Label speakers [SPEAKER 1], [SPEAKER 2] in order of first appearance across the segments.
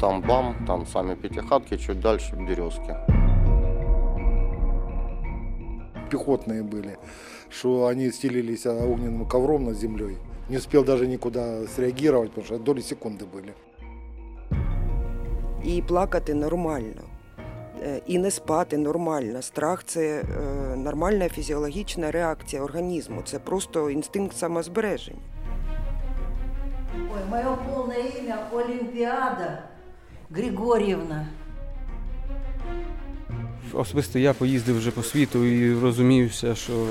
[SPEAKER 1] Там БАМ, там сами пятихатки, чуть дальше березки.
[SPEAKER 2] пехотные были, что они стелились огненным ковром над землей. Не успел даже никуда среагировать, потому что доли секунды были.
[SPEAKER 3] І плакати нормально, е, і не спати нормально. Страх це е, нормальна фізіологічна реакція організму. Це просто інстинкт самозбереження.
[SPEAKER 4] Ой, мое полное имя Олимпиада Григорьевна.
[SPEAKER 5] Особисто я поїздив вже по світу і розуміюся, що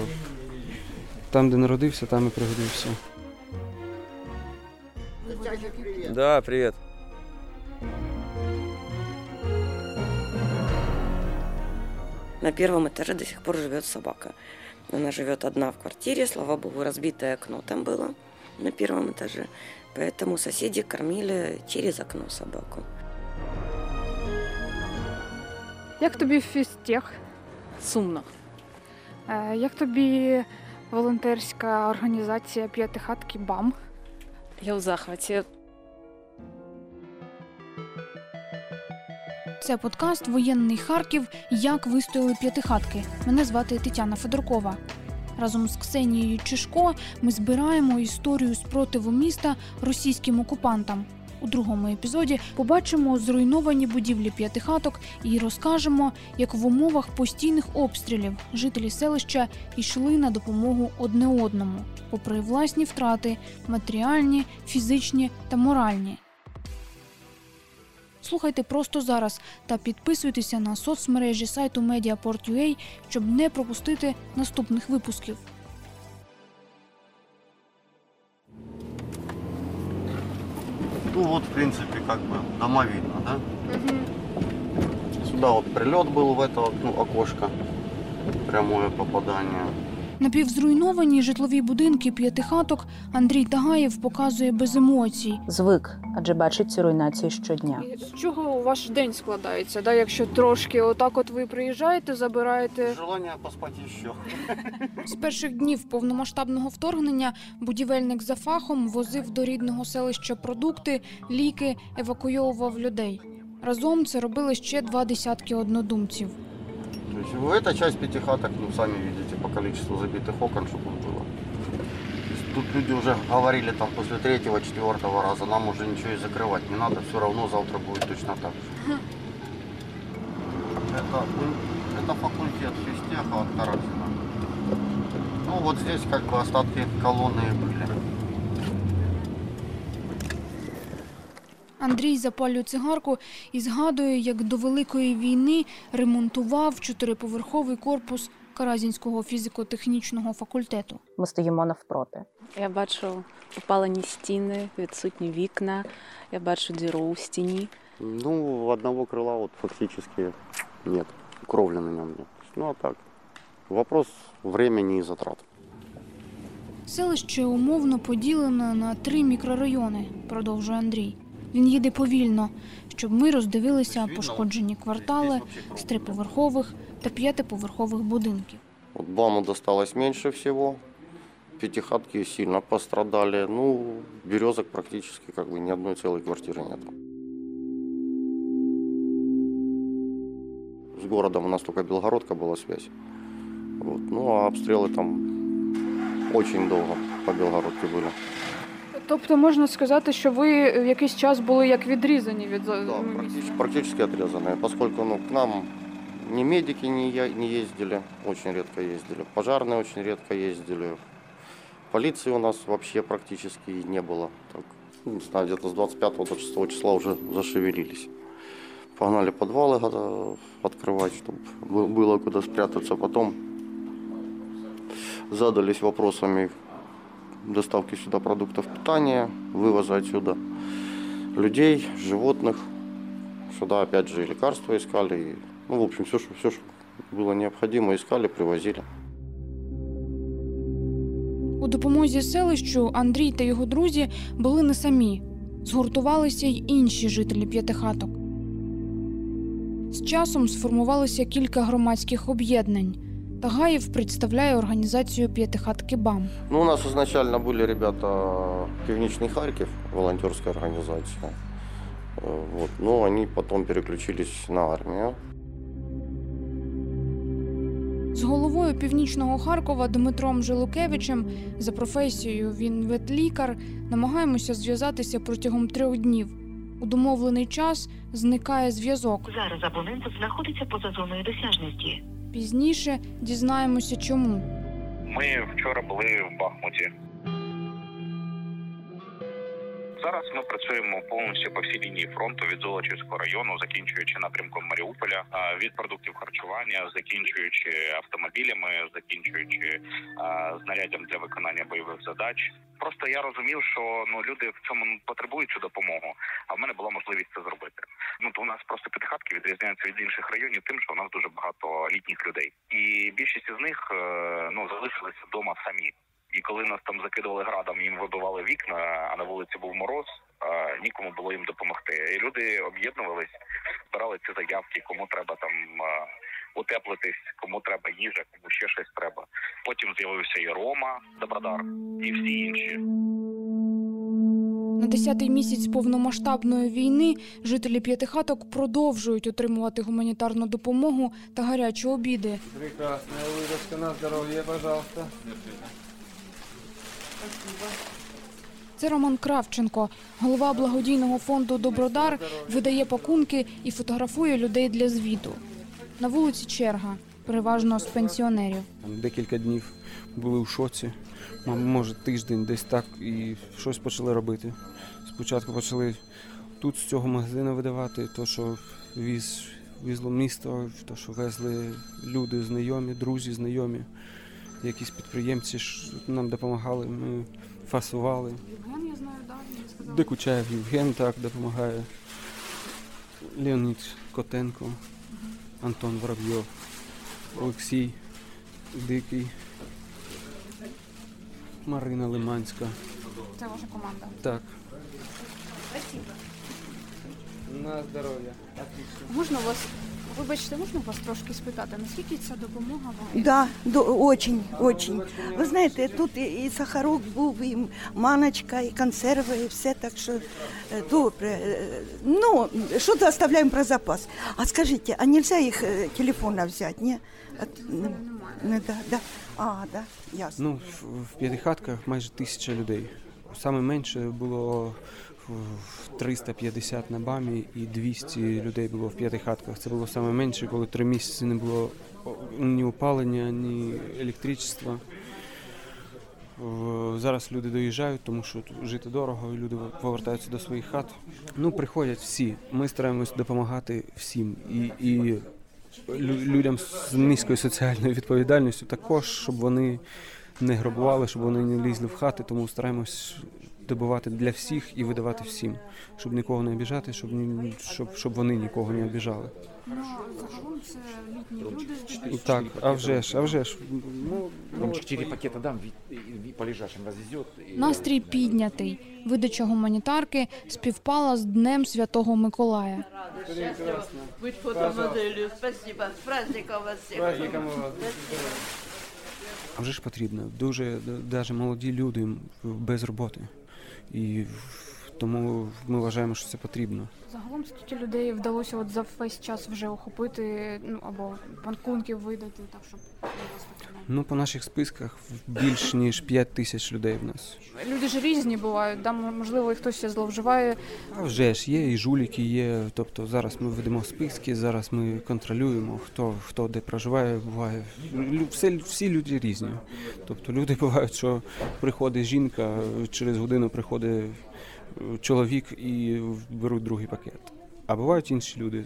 [SPEAKER 5] там, де народився, там і пригодився.
[SPEAKER 6] Да, привет.
[SPEAKER 7] На первом этаже до сих пор живет собака. Она живет одна в квартире, слава богу, разбитое окно там было на первом этаже. Поэтому соседи кормили через окно собаку.
[SPEAKER 8] Як тобі фізтех?
[SPEAKER 9] Сумно.
[SPEAKER 8] Е, Як тобі волонтерська організація п'ятихатки БАМ?
[SPEAKER 9] Я в захваті.
[SPEAKER 10] Це подкаст Воєнний Харків. Як вистояли п'ятихатки. Мене звати Тетяна Федоркова. Разом з Ксенією Чишко ми збираємо історію спротиву міста російським окупантам. У другому епізоді побачимо зруйновані будівлі п'ятихаток і розкажемо, як в умовах постійних обстрілів жителі селища йшли на допомогу одне одному, попри власні втрати матеріальні, фізичні та моральні. Слухайте просто зараз та підписуйтеся на соцмережі сайту Mediaport.ua, щоб не пропустити наступних випусків.
[SPEAKER 1] Ну вот, в принципе, как бы дома видно, да? Сюда вот прилет был в это ну, окошко. Прямое попадание.
[SPEAKER 10] Напівзруйновані житлові будинки п'ятихаток Андрій Тагаєв показує без емоцій.
[SPEAKER 11] Звик, адже бачить ці руйнації щодня.
[SPEAKER 8] І З чого ваш день складається? Да? Якщо трошки отак от ви приїжджаєте, забираєте.
[SPEAKER 1] Желание поспать еще.
[SPEAKER 10] З перших днів повномасштабного вторгнення будівельник за фахом возив до рідного селища продукти, ліки, евакуйовував людей. Разом це робили ще два десятки однодумців.
[SPEAKER 1] То есть эта часть пятихаток, ну, сами видите, по количеству забитых окон, чтобы было. Тут люди уже говорили там после третьего, четвертого раза, нам уже ничего и закрывать не надо, все равно завтра будет точно так же. Это, ну, это факультет физтеха от Каразина. Ну вот здесь как бы остатки колонны были.
[SPEAKER 10] Андрій запалює цигарку і згадує, як до Великої війни ремонтував чотириповерховий корпус Каразінського фізико-технічного факультету.
[SPEAKER 11] Ми стоїмо навпроти.
[SPEAKER 9] Я бачу опалені стіни, відсутні вікна. Я бачу діру у стіні.
[SPEAKER 1] Ну, одного крыла вот фактически нет, кровли на нем нет. Ну а так, вопрос времени и затрат.
[SPEAKER 10] Селище умовно поділено на три мікрорайони, продовжує Андрій. Він їде повільно, щоб ми роздивилися пошкоджені квартали з триповерхових та п'ятиповерхових будинків.
[SPEAKER 1] Вот БАМу досталось меньше всего. Пятихатки сильно пострадали. Ну, березок практически как бы ни одной целой квартиры нет. С городом у нас только Белгородка была связь. Вот. Ну, а обстрелы там очень долго по Белгородке были.
[SPEAKER 8] Тобто можна сказати, що ви в якийсь час були як відрізані від за-
[SPEAKER 1] Да,
[SPEAKER 8] міста.
[SPEAKER 1] практически, практически отрезанные, поскольку ну, к нам ни медики не, я- не ездили, очень редко ездили, пожарные очень редко ездили, полиции у нас вообще практически и не было. Так, ну, не знаю, где-то с 25 до 6 числа уже зашевелились. Погнали подвалы года- открывать, чтобы было куда спрятаться. Потом задались вопросами доставки сюда продуктов питания, вывоза отсюда людей, животных. Сюда опять же и лекарства искали. И, ну, в общем, все, что, все, что было необходимо, искали, привозили.
[SPEAKER 10] У допомозі селищу Андрій та його друзі були не самі. Згуртувалися й інші жителі п'ятихаток. З часом сформувалося кілька громадських об'єднань. Тагаєв представляє організацію п'ятихатки БАМ.
[SPEAKER 1] Ну, у нас изначально были ребята Пивничный Харьков, волонтерская организация. Э, Вот. Но они потом переключились на армию.
[SPEAKER 10] З головою північного Харкова Дмитром Жилукевичем за професією він ветлікар. Намагаємося зв'язатися протягом трьох днів. У домовлений час зникає зв'язок.
[SPEAKER 12] Зараз абонент знаходиться поза зоною досяжності.
[SPEAKER 10] Пізніше дізнаємося, чому.
[SPEAKER 13] Ми вчора були в Бахмуті. Зараз ми працюємо повністю по всій лінії фронту від Золочівського району, закінчуючи напрямком Маріуполя, від продуктів харчування, закінчуючи автомобілями, закінчуючи знаряддям для виконання бойових задач. Просто я розумів, що ну люди в цьому потребують цю допомогу, а в мене була можливість це зробити. Ну то у нас просто підхатки відрізняються від інших районів, тим, що у нас дуже багато літніх людей, і більшість із них е, ну залишилися вдома самі. І коли нас там закидували градом, їм вибивали вікна, а на вулиці був мороз, а нікому було їм допомогти. І люди об'єднувались, збирали ці заявки, кому треба там утеплитись, кому треба їжа, кому ще щось треба. Потім з'явився і Рома Добродар, і всі інші.
[SPEAKER 10] На 10-й місяць повномасштабної війни жителі п'ятихаток продовжують отримувати гуманітарну допомогу та гарячі обіди.
[SPEAKER 5] Прекрасная улыбочка на здоровье, пожалуйста.
[SPEAKER 10] Це Роман Кравченко, голова благодійного фонду Добродар, видає пакунки і фотографує людей для звіту. На вулиці черга, переважно з пенсіонерів.
[SPEAKER 5] Декілька днів були в шоці. Може тиждень десь так і щось почали робити. Спочатку почали тут з цього магазину видавати, то, що віз, візло місто, то, що везли люди, знайомі, друзі, знайомі. Якісь підприємці ж нам допомагали, ми фасували.
[SPEAKER 10] Євген, я знаю, да,
[SPEAKER 5] Декучаєв Євген так допомагає. Леонід Котенко, Антон Воробйов, Олексій Дикий, Марина Лиманська.
[SPEAKER 10] Це ваша команда.
[SPEAKER 5] Так. На здоров'я.
[SPEAKER 10] Можна вас, вибачте, можна вас трошки спитати, наскільки ця допомога вам?
[SPEAKER 14] Да, до, очень, очень. Ви знаєте, тут і, і сахарок був, і маночка, і консерви, і все, так що е, добре. Е, Ну, що-то оставляємо про запас. А скажіть, а нельзя їх е, телефона взяти, ні? От, не, не, да, да. А, да, ясно.
[SPEAKER 5] Ну, в, в п'ятихатках майже тисяча людей. Саме менше було 350 на БАМі і 200 людей було в п'ятихатках. Це було саме менше, коли три місяці не було ні опалення, ні електричества. Зараз люди доїжджають, тому що жити дорого, і люди повертаються до своїх хат. Ну, приходять всі. Ми стараємось допомагати всім. І, і людям з низькою соціальною відповідальністю також, щоб вони не грабували, щоб вони не лізли в хати, тому стараємось добувати для всіх і видавати всім, щоб нікого не обіжати, щоб, ні- щоб, щоб вони нікого не обіжали.
[SPEAKER 10] Ну, загалом це літні люди
[SPEAKER 5] так, а вже ж, а вже ж. Ну,
[SPEAKER 15] Вам четыре пакета дам, по лежачим развезет.
[SPEAKER 10] Настрій піднятий. Видача гуманітарки співпала з Днем Святого Миколая.
[SPEAKER 16] Быть фотомоделью. Спасибо. Праздником вас всех.
[SPEAKER 5] А вже ж потрібно. Дуже навіть молоді люди без роботи. І тому ми вважаємо, що це потрібно.
[SPEAKER 10] Загалом скільки людей вдалося от за весь час вже охопити, ну або панкунків видати, так щоб
[SPEAKER 5] Ну, по наших списках більш ніж 5 тисяч людей в нас.
[SPEAKER 10] люди ж різні бувають. Да, можливо, і хтось ще зловживає.
[SPEAKER 5] А вже ж є і жуліки є. Тобто зараз ми ведемо списки, зараз ми контролюємо, хто хто де проживає, буває. Все, всі люди різні. Тобто люди бувають, що приходить жінка, через годину приходить е, чоловік і беруть другий пакет. А бувають інші люди.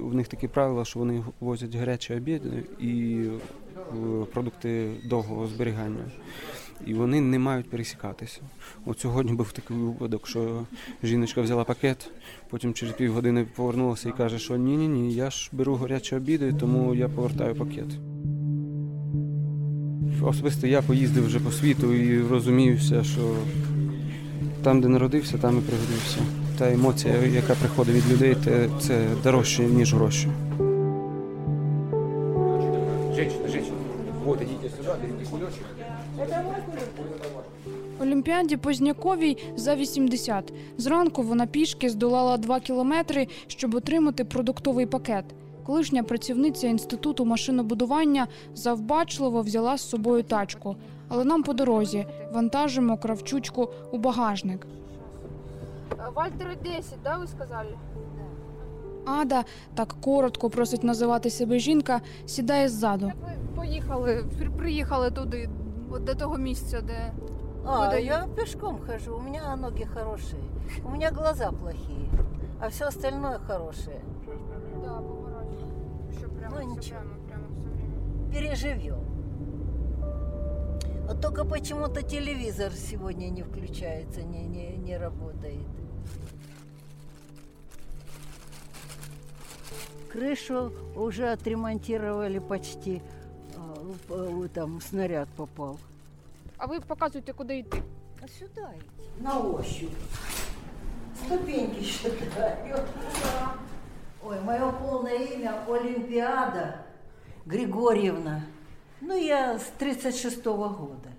[SPEAKER 5] В них таке правило, що вони возять гарячі обіди і продукти довгого зберігання. І вони не мають пересікатися. От сьогодні був такий випадок, що жіночка взяла пакет, потім через півгодини повернулася і каже, що ні-ні ні, я ж беру гарячі обіди, тому я повертаю пакет. Особисто я поїздив вже по світу і розуміюся, що там, де народився, там і пригодився. Та емоція, яка приходить від людей, це дорожче, ніж гроші.
[SPEAKER 10] Олімпіаді Позняковій за 80. Зранку вона пішки здолала 2 кілометри, щоб отримати продуктовий пакет. Колишня працівниця інституту машинобудування завбачливо взяла з собою тачку. Але нам по дорозі вантажимо кравчучку у багажник.
[SPEAKER 8] Вальтера 10, да, ви сказали?
[SPEAKER 10] Ада, так коротко просить називати себе жінка, сідає ззаду.
[SPEAKER 8] Поїхали, при- приїхали туди, от до того місця, де
[SPEAKER 4] А,
[SPEAKER 8] выдают.
[SPEAKER 4] я пешком хожу, у меня ноги хорошие. У меня глаза плохие, а все остальное хорошее.
[SPEAKER 8] Да. Що прямо,
[SPEAKER 4] Ну,
[SPEAKER 8] все
[SPEAKER 4] нічого.
[SPEAKER 8] прямо, прямо все время.
[SPEAKER 4] Переживем. Вот только почему-то телевизор сегодня не включается, не, не, не работает. Крышу уже отремонтировали почти. А, п- Там снаряд попал.
[SPEAKER 8] А ви показуєте, куди йти.
[SPEAKER 4] А сюда идти. На ощупь. Ступеньки считаю. Ой, мое полное имя Олимпиада Григорьевна. Ну, я с 36 года.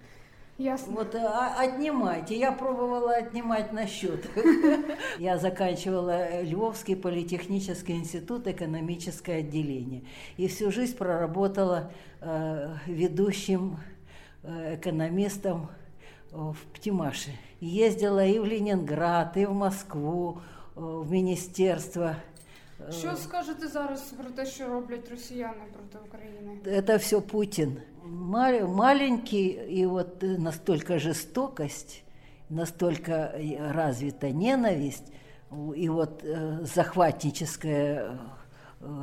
[SPEAKER 8] Ясно.
[SPEAKER 4] Вот а, отнимайте. Я пробовала отнимать на счет. Я заканчивала Львовский политехнический институт, экономическое отделение. И всю жизнь проработала э, ведущим э, экономистом э, в Птимаше. Ездила и в Ленинград, и в Москву, э, в министерство. Э,
[SPEAKER 8] Що скажете зараз про те, що роблять росіяни проти України?
[SPEAKER 4] это все Путин. Ма- Маленький, и вот э, настолько жестокость, настолько э, развита ненависть, и вот э, захватническое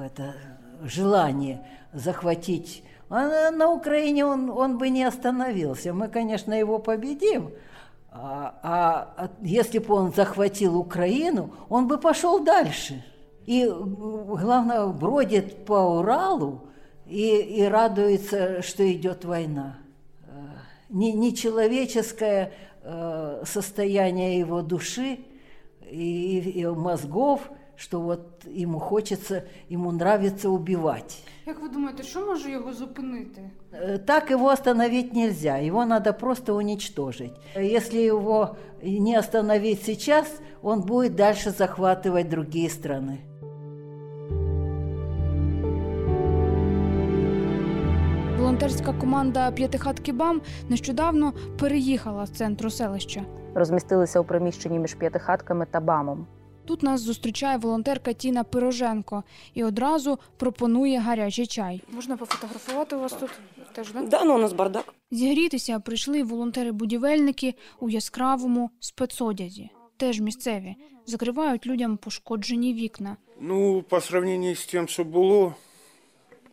[SPEAKER 4] это, желание захватить. А на- Украине он, он бы не остановился. Мы, конечно, его победим. А, а- если бы он захватил Украину, он бы пошел дальше. И главное, бродит по Уралу и, и радуется, что идет война. Э, Не- Нечеловеческое э, состояние его души и, и мозгов, что вот ему хочется, ему нравится убивать.
[SPEAKER 8] Як ви думаєте, що може його зупинити?
[SPEAKER 4] Э, Так его остановить нельзя, его надо просто уничтожить. Если его не остановить сейчас, он будет дальше захватывать другие страны.
[SPEAKER 10] Волонтерська команда П'ятихатки БАМ нещодавно переїхала з центру селища.
[SPEAKER 11] Розмістилися у приміщенні між п'ятихатками та бамом.
[SPEAKER 10] Тут нас зустрічає волонтерка Тіна Пироженко і одразу пропонує гарячий чай.
[SPEAKER 8] Можна пофотографувати у вас тут? Теж, да?
[SPEAKER 7] Да, ну у нас бардак.
[SPEAKER 10] Зігрітися прийшли волонтери-будівельники у яскравому спецодязі. Теж місцеві закривають людям пошкоджені вікна.
[SPEAKER 17] Ну, по сравнению з тим, що було,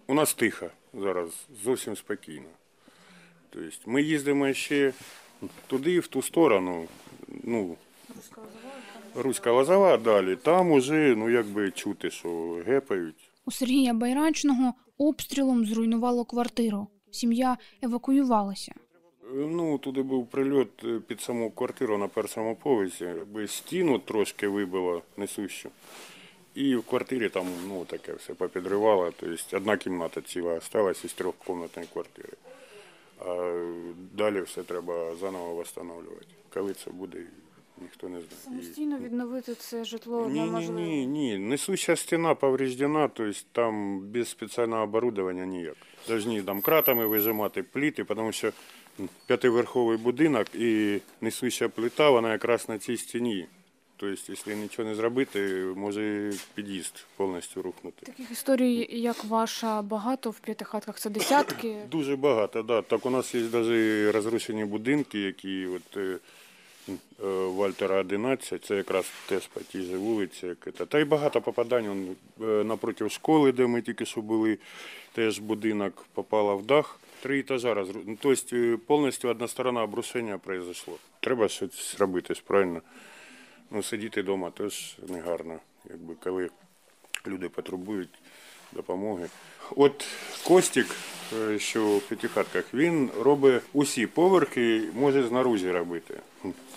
[SPEAKER 17] у нас тихо зараз, зовсім спокійно. Тобто ми їздимо ще туди, в ту сторону, ну, Руська Лозова далі, там уже, ну, якби чути, що гепають.
[SPEAKER 10] У Сергія Байрачного обстрілом зруйнувало квартиру. Сім'я евакуювалася.
[SPEAKER 17] Ну, туди був прильот е, під саму квартиру на першому поверсі, якби стіну трошки вибило несущу. І в квартирі там ну, таке все попідривало. Тобто одна кімната ціла осталась із трьохкомнатної квартири. А далі все треба заново встановлювати. Коли це буде, ніхто не знає.
[SPEAKER 8] Самостійно відновити це житло
[SPEAKER 17] Ні, ні,
[SPEAKER 8] неможливо.
[SPEAKER 17] ні, ні. Несуща стіна повреждена, тобто там без спеціального оборудовання ніяк. Должні там кратами вижимати пліти, тому що п'ятиверховий будинок і несуща плита, вона якраз на цій стіні. Тобто, якщо нічого не зробити, може під'їзд повністю рухнути.
[SPEAKER 8] Таких історій, як ваша, багато в п'ятихатках. Це десятки.
[SPEAKER 17] Дуже багато, да. Так у нас є навіть розрушені будинки, які от, е, е, Вальтера 11, це якраз теж по тій же вулиці. Як це. Та й багато попадань. Он, е, напроти школи, де ми тільки що були, теж будинок попало в дах. Три етажа розру... ну, Тобто е, повністю одна сторона обрушення произошло. Треба щось робити, правильно. Ну, сидіти вдома теж не гарно, якби коли люди потребують допомоги. От Костік, е, що в п'ятихатках, він робить усі поверхи, може знаружі робити.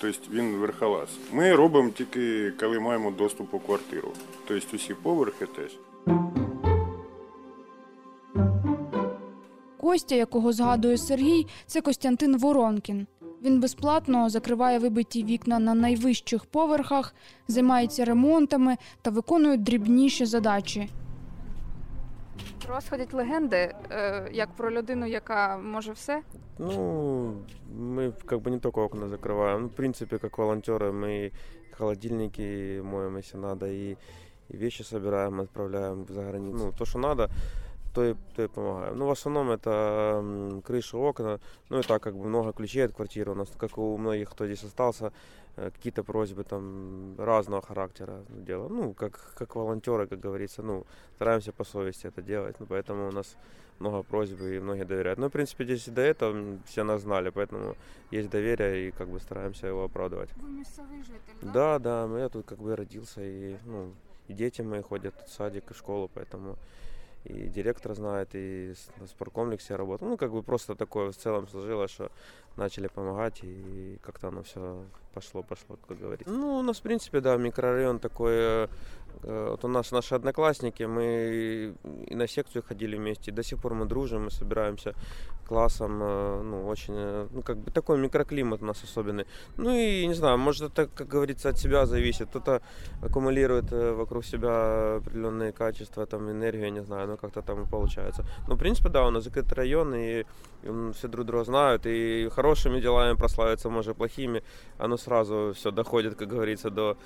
[SPEAKER 17] Тобто він верхолаз. Ми робимо тільки коли маємо доступ у квартиру. Тобто усі поверхи теж.
[SPEAKER 10] Костя, якого згадує Сергій, це Костянтин Воронкін. Він безплатно закриває вибиті вікна на найвищих поверхах, займається ремонтами та виконує дрібніші задачі.
[SPEAKER 8] Про вас ходять легенди, е, як про людину, яка може все.
[SPEAKER 18] Ну, мы как бы не только окна закрываем. Ну, в принципе, как волонтеры, мы и холодильники моем, если надо, и, и вещи собираем, отправляем за границу. Ну, то, что надо, То и, то и помогаем. Ну, в основном это м, крыши, окна. Ну, и так, как бы много ключей от квартиры у нас, как у многих, кто здесь остался, какие-то просьбы там разного характера делаем. Ну, как, как волонтеры, как говорится, ну, стараемся по совести это делать. Ну, поэтому у нас много просьб и многие доверяют. Ну, в принципе, здесь и до этого все нас знали, поэтому есть доверие и как бы стараемся его оправдывать.
[SPEAKER 8] Місцевий житель,
[SPEAKER 18] Да, да, ну, я тут как бы родился, и, ну, и дети мои ходят в садик и школу, поэтому и директор знает, и на спорткомплексе я работаю. Ну, как бы просто такое в целом сложилось, что начали помогать, и как-то оно все пошло, пошло, как говорится. Ну, у нас, в принципе, да, микрорайон такой, э, вот у нас наши одноклассники, мы и на секцию ходили вместе, до сих пор мы дружим, мы собираемся классом, э, ну, очень, э, ну, как бы такой микроклимат у нас особенный. Ну и, не знаю, может это, как говорится, от себя зависит. Кто-то аккумулирует э, вокруг себя определенные качества, там, энергию, не знаю, ну, как-то там и получается. Ну, в принципе, да, у нас закрытый район, и, и, все друг друга знают, и хорошими делами прославиться, может, плохими, оно сразу все доходит, как говорится, до,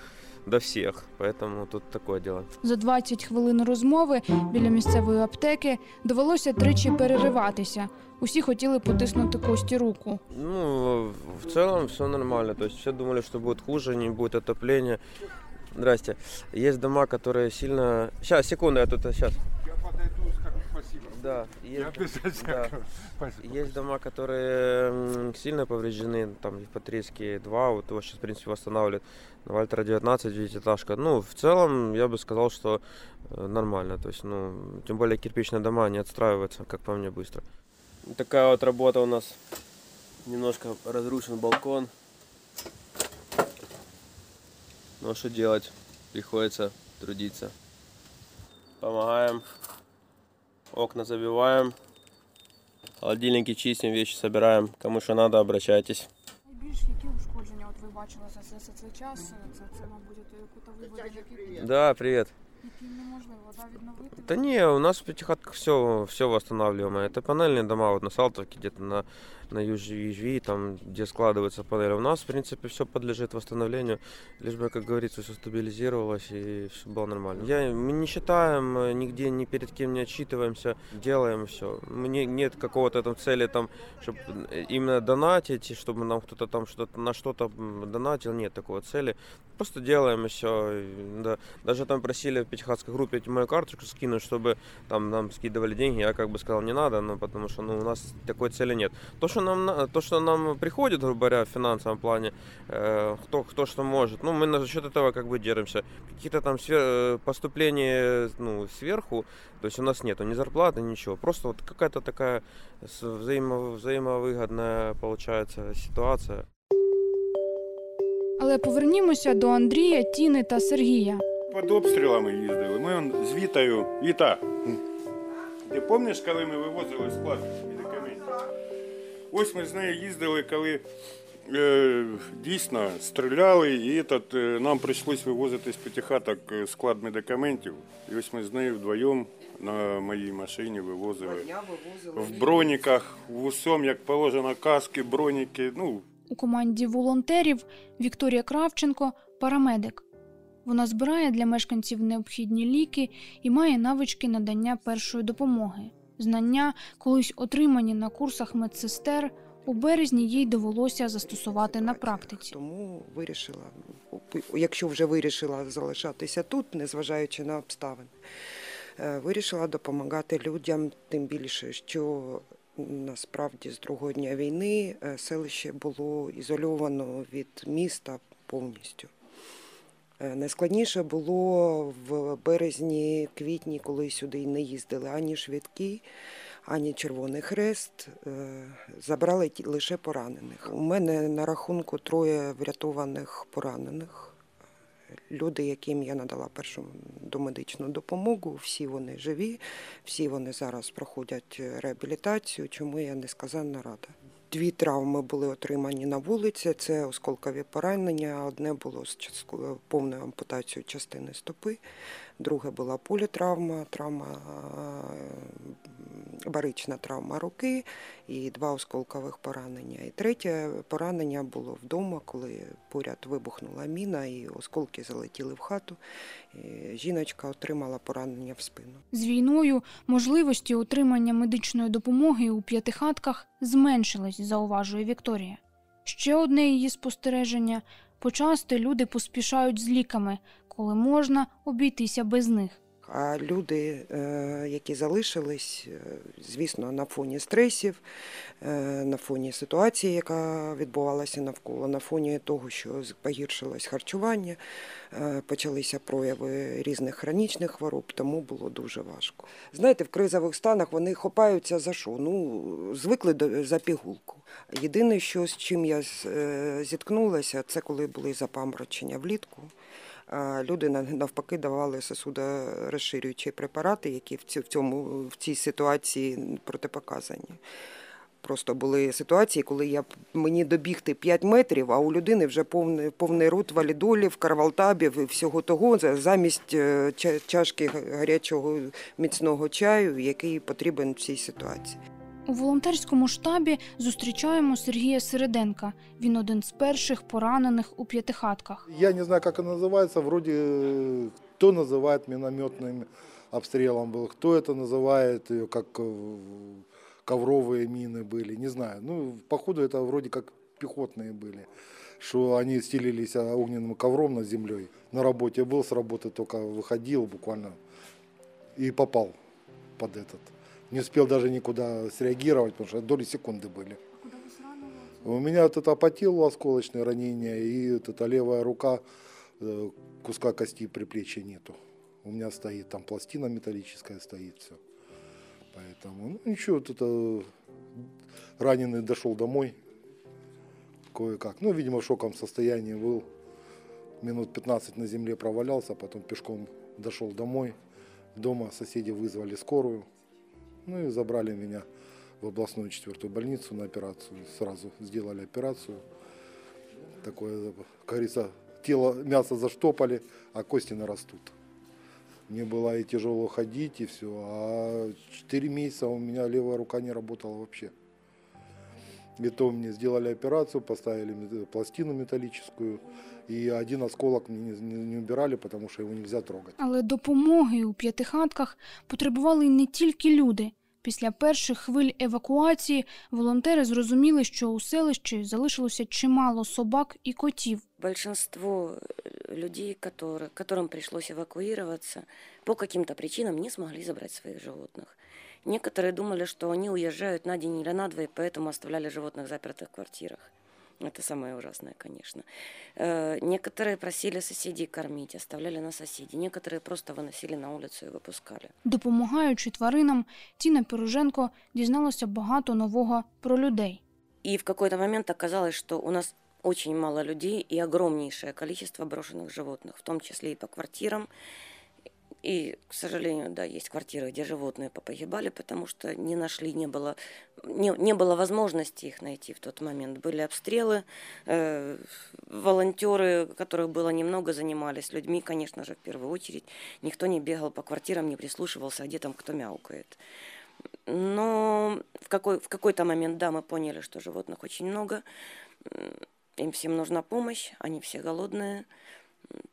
[SPEAKER 18] до всех. Поэтому тут такое дело.
[SPEAKER 10] За 20 хвилин розмови біля місцевої аптеки довелося тричі перериватися. Усі хотіли потиснути Кості руку.
[SPEAKER 18] Ну, в цілому все нормально. Тобто все думали, що буде хуже, не буде отоплення. Здрасте. Є дома, які сильно... Сейчас, секунду, я тут сейчас. Да,
[SPEAKER 19] Я
[SPEAKER 18] есть, да. есть дома, которые сильно повреждены, там Патрийские 2, вот его сейчас, в принципе, восстанавливают. На Вальтера 19, девятиэтажка. Ну, в целом, я бы сказал, что э, нормально. То есть, ну, тем более кирпичные дома не отстраиваются, как по мне, быстро. Такая вот работа у нас. Немножко разрушен балкон. Ну, а что делать? Приходится трудиться. Помогаем Окна забиваем. Холодильники чистим, вещи собираем. Кому что надо, обращайтесь.
[SPEAKER 8] Найбільш які ушкодження от ви бачили за, за, за цей час? Це, це мабуть, кутовий будинок,
[SPEAKER 18] Да, привет.
[SPEAKER 8] який неможливо да, відновити.
[SPEAKER 18] Да не, у нас в пятихатках все, все восстанавливаемое. Это панельные дома вот на Салтовке, где-то на, на Южви, там, где складываются панели. У нас, в принципе, все подлежит восстановлению, лишь бы, как говорится, все стабилизировалось и все было нормально. Я, мы не считаем, э, нигде ни перед кем не отчитываемся, делаем все. Мне нет какого-то там цели, там, чтобы именно донатить, чтобы нам кто-то там что-то на что-то донатил, нет такой цели. Просто делаем и все. Да. Даже там просили в пятихатской группе мою карточку скинуть, чтобы там нам скидывали деньги. Я как бы сказал, не надо, ну, потому что ну, у нас такой цели нет. То, что нам, на- то, что нам приходит, грубо говоря, в финансовом плане, э, кто, кто что может, ну, мы за счет этого как бы держимся. Какие-то там свер- э, поступления ну, сверху, то есть у нас нету ни зарплаты, ничего. Просто вот какая-то такая с- взаимо- взаимовыгодная получается ситуация.
[SPEAKER 10] Але повернімося до Андрія, Тіни та Сергія.
[SPEAKER 17] Під обстрілами їздили. Ми он з Вітою. Віта, ти пам'ятаєш, коли ми вивозили склад медикаментів? Ось ми з нею їздили, коли е, дійсно стріляли, і этот, е, нам прийшлось вивозити з п'ятихаток е, склад медикаментів. І ось ми з нею вдвоєм на моїй машині вивозили. В броніках, в усьому, як положено, каски, броніки. Ну,
[SPEAKER 10] У команді волонтерів Вікторія Кравченко парамедик. Вона збирає для мешканців необхідні ліки і має навички надання першої допомоги. Знання, колись отримані на курсах медсестер, у березні їй довелося застосувати на практиці.
[SPEAKER 3] Тому вирішила, якщо вже вирішила залишатися тут, незважаючи на обставини, е, вирішила допомагати людям, тим більше, що насправді з другого дня війни е, селище було ізольовано від міста повністю. Е, Найскладніше було в березні, квітні, коли сюди не їздили ані швидкі, ані Червоний Хрест. Е, Забрали лише поранених. У мене на рахунку троє врятованих поранених. Люди, яким я надала першу домедичну допомогу, всі вони живі, всі вони зараз проходять реабілітацію, чому я несказанна рада. Дві травми були отримані на вулиці. Це осколкові поранення. Одне було з повною ампутацією частини стопи, друге була політравма, травма, е, барична травма руки і два осколкових поранення. І третє поранення було вдома, коли поряд вибухнула міна і осколки залетіли в хату. І жіночка отримала поранення в спину.
[SPEAKER 10] З війною можливості отримання медичної допомоги у п'ятихатках зменшились, зауважує Вікторія. Ще одне її спостереження почасти люди поспішають з ліками, коли можна обійтися без них.
[SPEAKER 3] А люди, е, які залишились, е, звісно, на фоні стресів, е, на фоні ситуації, яка відбувалася навколо, на фоні того, що погіршилось харчування, почалися прояви різних хронічних хвороб, тому було дуже важко. Знаєте, в кризових станах вони хопаються за що? Ну, звикли до, за пігулку. Єдине, що з чим я зіткнулася, це коли були запаморочення влітку. Люди навпаки давали сосудорозширюючі препарати, які в цьому в цій ситуації протипоказані. Просто були ситуації, коли я мені добігти 5 метрів, а у людини вже повний, повний рот валідолів, карвалтабів і всього того замість е, чашки гарячого міцного чаю, який потрібен в цій ситуації.
[SPEAKER 10] У волонтерському штабі зустрічаємо Сергія Середенка. Він один з перших поранених у п'ятихатках.
[SPEAKER 2] Я не знаю, как это называется. Вроде э, кто называет минометным обстрелом был, кто это называет ее как э, ковровые мины были, не знаю. Ну, походу, это вроде как пехотные были, что они стелились а, огненным ковром над землей. На работе был, с работы только выходил буквально и попал под этот. Не успел даже никуда среагировать, потому что доли секунды были. У меня вот это телу осколочное ранение, и вот эта левая рука, э, куска кости при плече нету. У меня стоит, там пластина металлическая стоит, все. Поэтому, ну ничего, вот это раненый дошел домой кое-как. Ну, видимо, в шоковом состоянии был. Минут 15 на земле провалялся, потом пешком дошел домой. Дома соседи вызвали скорую. Ну и забрали меня в областную четвертую больницу на операцию. Сразу сделали операцию. Такое, как говорится, тело, мясо заштопали, а кости нарастут. Мне было и тяжело ходить, и все. А 4 месяца у меня левая рука не работала вообще. И то мне сделали операцию, поставили мет- пластину металлическую, и один осколок мне не, не- не убирали, потому что его нельзя трогать.
[SPEAKER 10] Але допомоги у п'ятихатках потребували й не тільки люди. Після перших хвиль евакуації волонтери зрозуміли, що у селищі залишилося чимало собак і котів.
[SPEAKER 7] Большинство э, людей, которые, которым пришлось эвакуироваться, по каким-то причинам не смогли забрать своих животных. Некоторые думали, что они уезжают на день или на два, и поэтому оставляли животных запертых в квартирах. Это самое ужасное, конечно. Э, Некоторые просили соседей кормить, оставляли на соседей. Некоторые просто выносили на улицу и выпускали.
[SPEAKER 10] Допомагаючи тваринам, Тіна Пироженко дізналася багато нового про людей.
[SPEAKER 7] И в какой-то момент оказалось, что у нас очень мало людей и огромнейшее количество брошенных животных, в том числе и по квартирам. И, к сожалению, да, есть квартиры, где животные попогибали, потому что не нашли, не было, не, не было возможности их найти в тот момент. Были обстрелы, э, волонтеры, которых было немного, занимались людьми, конечно же, в первую очередь. Никто не бегал по квартирам, не прислушивался, а где там кто мяукает. Но в, какой, в какой-то момент, да, мы поняли, что животных очень много, им всем нужна помощь, они все голодные,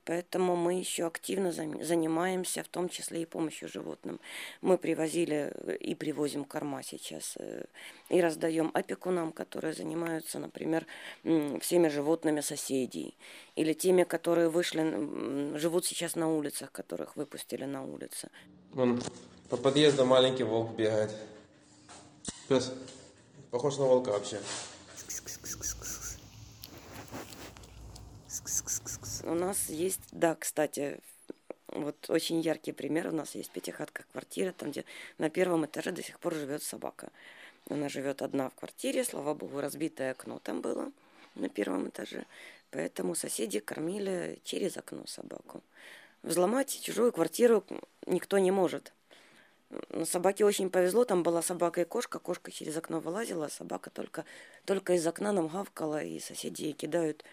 [SPEAKER 7] поэтому мы еще активно занимаемся, в том числе и помощью животным. Мы привозили э, и привозим корма сейчас, э, и раздаем опекунам, которые занимаются, например, всеми животными соседей, или теми, которые вышли, живут сейчас на улицах, которых выпустили на улицы.
[SPEAKER 20] Вон по подъезду маленький волк бегает. Пес. Похож на волка вообще.
[SPEAKER 7] У нас есть, да, кстати, вот очень яркий пример. У нас есть пятихатка квартира, там, где на первом этаже до сих пор живет собака. Она живет одна в квартире, слава богу, разбитое окно там было на первом этаже. Поэтому соседи кормили через окно собаку. Взломать чужую квартиру никто не может. Но собаке очень повезло, там была собака и кошка, кошка через окно вылазила, а собака только, только из окна нам гавкала, и соседи кидают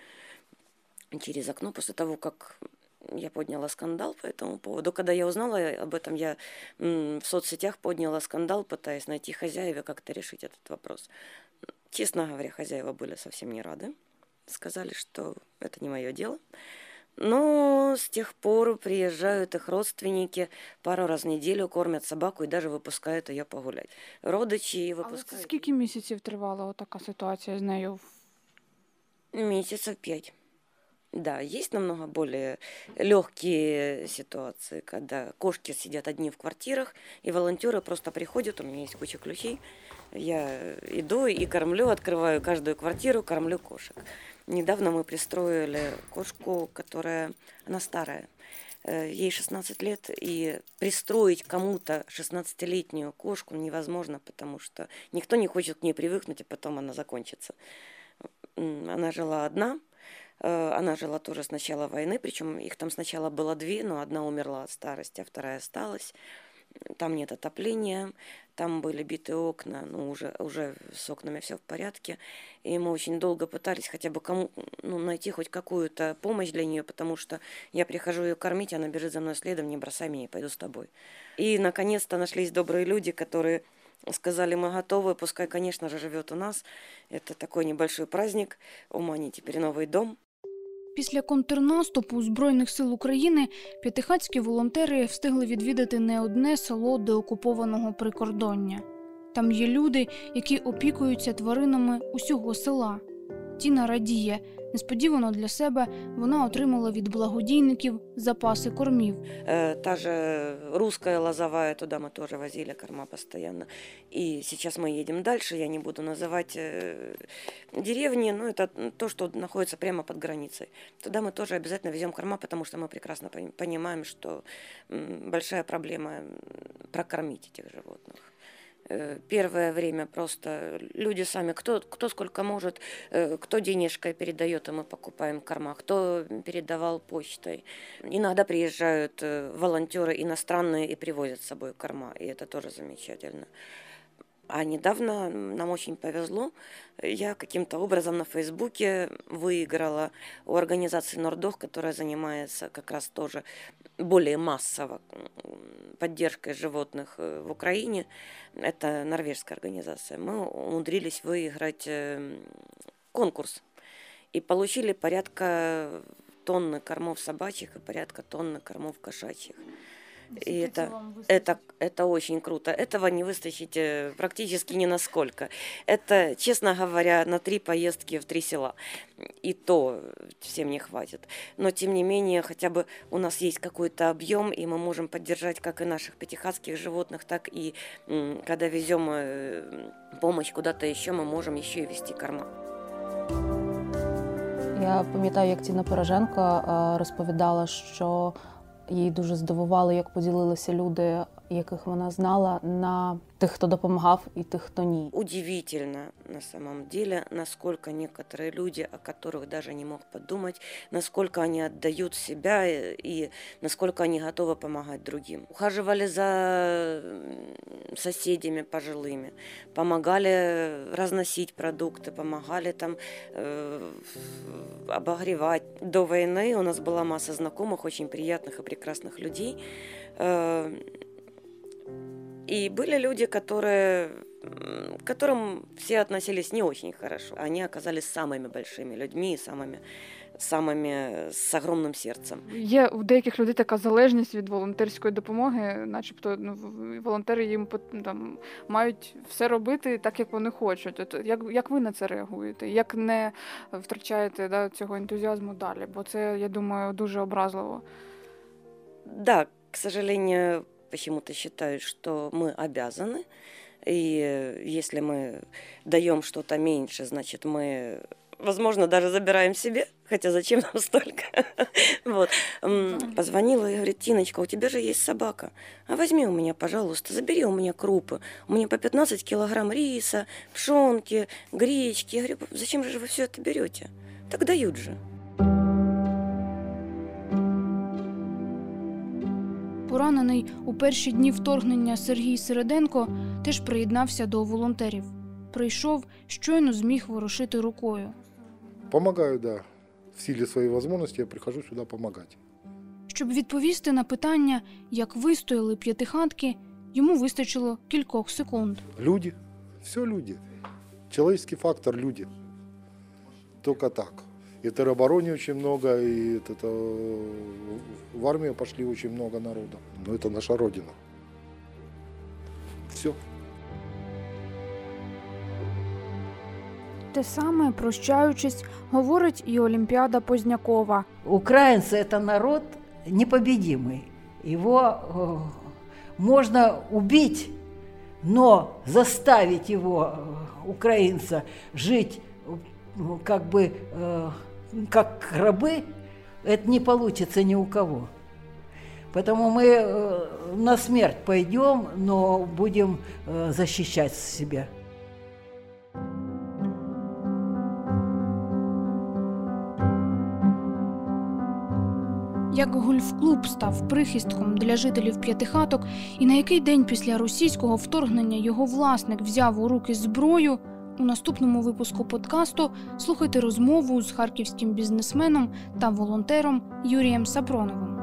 [SPEAKER 7] через окно после того, как я подняла скандал по этому поводу. Когда я узнала об этом, я м, в соцсетях подняла скандал, пытаясь найти хозяева, как-то решить этот вопрос. Честно говоря, хозяева были совсем не рады. Сказали, что это не мое дело. Но с тех пор приезжают их родственники пару раз в неделю, кормят собаку и даже выпускают ее погулять. Родичі
[SPEAKER 8] Але це
[SPEAKER 7] випускають
[SPEAKER 8] скільки місяців тривала така ситуація з нею?
[SPEAKER 7] месяцев пять. Да, есть намного более легкие ситуации, когда кошки сидят одни в квартирах, и волонтеры просто приходят, у меня есть куча ключей, я иду и кормлю, открываю каждую квартиру, кормлю кошек. Недавно мы пристроили кошку, которая, она старая, э, ей 16 лет, и пристроить кому-то 16-летнюю кошку невозможно, потому что никто не хочет к ней привыкнуть, и потом она закончится. Она жила одна, Она жила тоже с начала войны, причем их там сначала было две, но одна умерла от старости, а вторая осталась. Там нет отопления, там были битые окна, ну уже, уже с окнами все в порядке. И мы очень долго пытались хотя бы кому, ну, найти хоть какую-то помощь для нее, потому что я прихожу ее кормить, она бежит за мной следом, не бросай меня, пойду с тобой. И наконец-то нашлись добрые люди, которые сказали, мы готовы, пускай, конечно же, живет у нас. Это такой небольшой праздник. У Мани теперь новый дом.
[SPEAKER 10] Після контрнаступу Збройних сил України п'ятихатські волонтери встигли відвідати не одне село деокупованого прикордоння. Там є люди, які опікуються тваринами усього села. Тіна радіє. Несподівано для себе вона отримала від благодійників запаси кормів.
[SPEAKER 7] Э, Та же русская лозовая, туда мы тоже возили корма постоянно. И сейчас мы едем дальше, я не буду называть э, деревни, но это то, что находится прямо под границей. Туда мы тоже обязательно везем корма, потому что мы прекрасно пон- понимаем, что м, большая проблема м, прокормить этих животных. Э, Первое время просто люди сами, кто, кто сколько может, э, кто денежкой передает, и мы покупаем корма, кто передавал почтой. Иногда приезжают э, волонтеры иностранные и привозят с собой корма, и это тоже замечательно. А недавно нам очень повезло. Я каким-то образом на Фейсбуке выиграла у организации Нордох, которая занимается как раз тоже более массово поддержкой животных э, в Украине. Это норвежская организация. Мы умудрились выиграть э, конкурс и получили порядка тонны кормов собачьих и порядка тонны кормов кошачьих. И это, это, это очень круто. Этого не выстачить э, практически ни на сколько. Это, честно говоря, на три поездки в три села. И то всем не хватит. Но, тем не менее, хотя бы у нас есть какой-то объем, и мы можем поддержать как и наших пятихатских животных, так и когда везем э, помощь куда-то еще, мы можем еще и вести корма.
[SPEAKER 11] Я пам'ятаю, як Тіна Пораженко е, розповідала, що їй дуже здивувало, як поділилися люди, яких вона знала, на тих, хто допомагав, і тих, хто ні.
[SPEAKER 7] Удивительно на самом деле, насколько некоторые люди, о которых даже не мог подумать, насколько они отдают себя э, и насколько они готовы помогать другим. Ухаживали за м, соседями пожилыми, помогали разносить продукты, помогали там э, обогревать. До войны у нас была масса знакомых, очень приятных и прекрасных людей. Э, и были люди, которые, м, к которым все относились не очень хорошо. Они оказались самыми большими людьми, и самыми, самыми с огромным сердцем.
[SPEAKER 8] Є у деяких людей така залежність від волонтерської допомоги, начебто ну, в- волонтери їм пот- там, мають все робити так, як вони хочуть. От як, як ви на це реагуєте? Як не втрачаєте да, цього ентузіазму далі? Бо це, я думаю, дуже образливо.
[SPEAKER 7] Да, к сожалению, почему-то считают, что мы обязаны. И э, если мы даем что-то меньше, значит, мы, возможно, даже забираем себе. Хотя зачем нам столько? Вот. Позвонила и говорит, Тиночка, у тебя же есть собака. А возьми у меня, пожалуйста, забери у меня крупы. У меня по 15 килограмм риса, пшенки, гречки. Я говорю, зачем же вы все это берете? Так дают же.
[SPEAKER 10] Поранений у перші дні вторгнення Сергій Середенко теж приєднався до волонтерів. Прийшов, щойно зміг ворушити рукою.
[SPEAKER 2] Помогаю, да. В силе своей возможности я прихожу сюда помогать.
[SPEAKER 10] Щоб відповісти на питання, як вистояли п'ятихатки, йому вистачило кількох секунд.
[SPEAKER 2] Люди, все люди. Человеческий фактор люди. Только так. И теробороне очень много, и это, это, в армию пошли очень много народа. Но это наша родина. Все.
[SPEAKER 10] Те саме, прощаючись, говорить і Олімпіада Познякова.
[SPEAKER 4] Украинцы – это народ непобедимый. Его э, можно убить, но заставить его, э, украинца, жить э, как бы э, как рабы, это не получится ни у кого. Поэтому мы э, на смерть пойдем, но будем э, защищать себя.
[SPEAKER 10] Як гольф-клуб став прихистком для жителів п'ятихаток, і на який день після російського вторгнення його власник взяв у руки зброю. у наступному випуску подкасту слухайте розмову з харківським бізнесменом та волонтером Юрієм Сапроновим.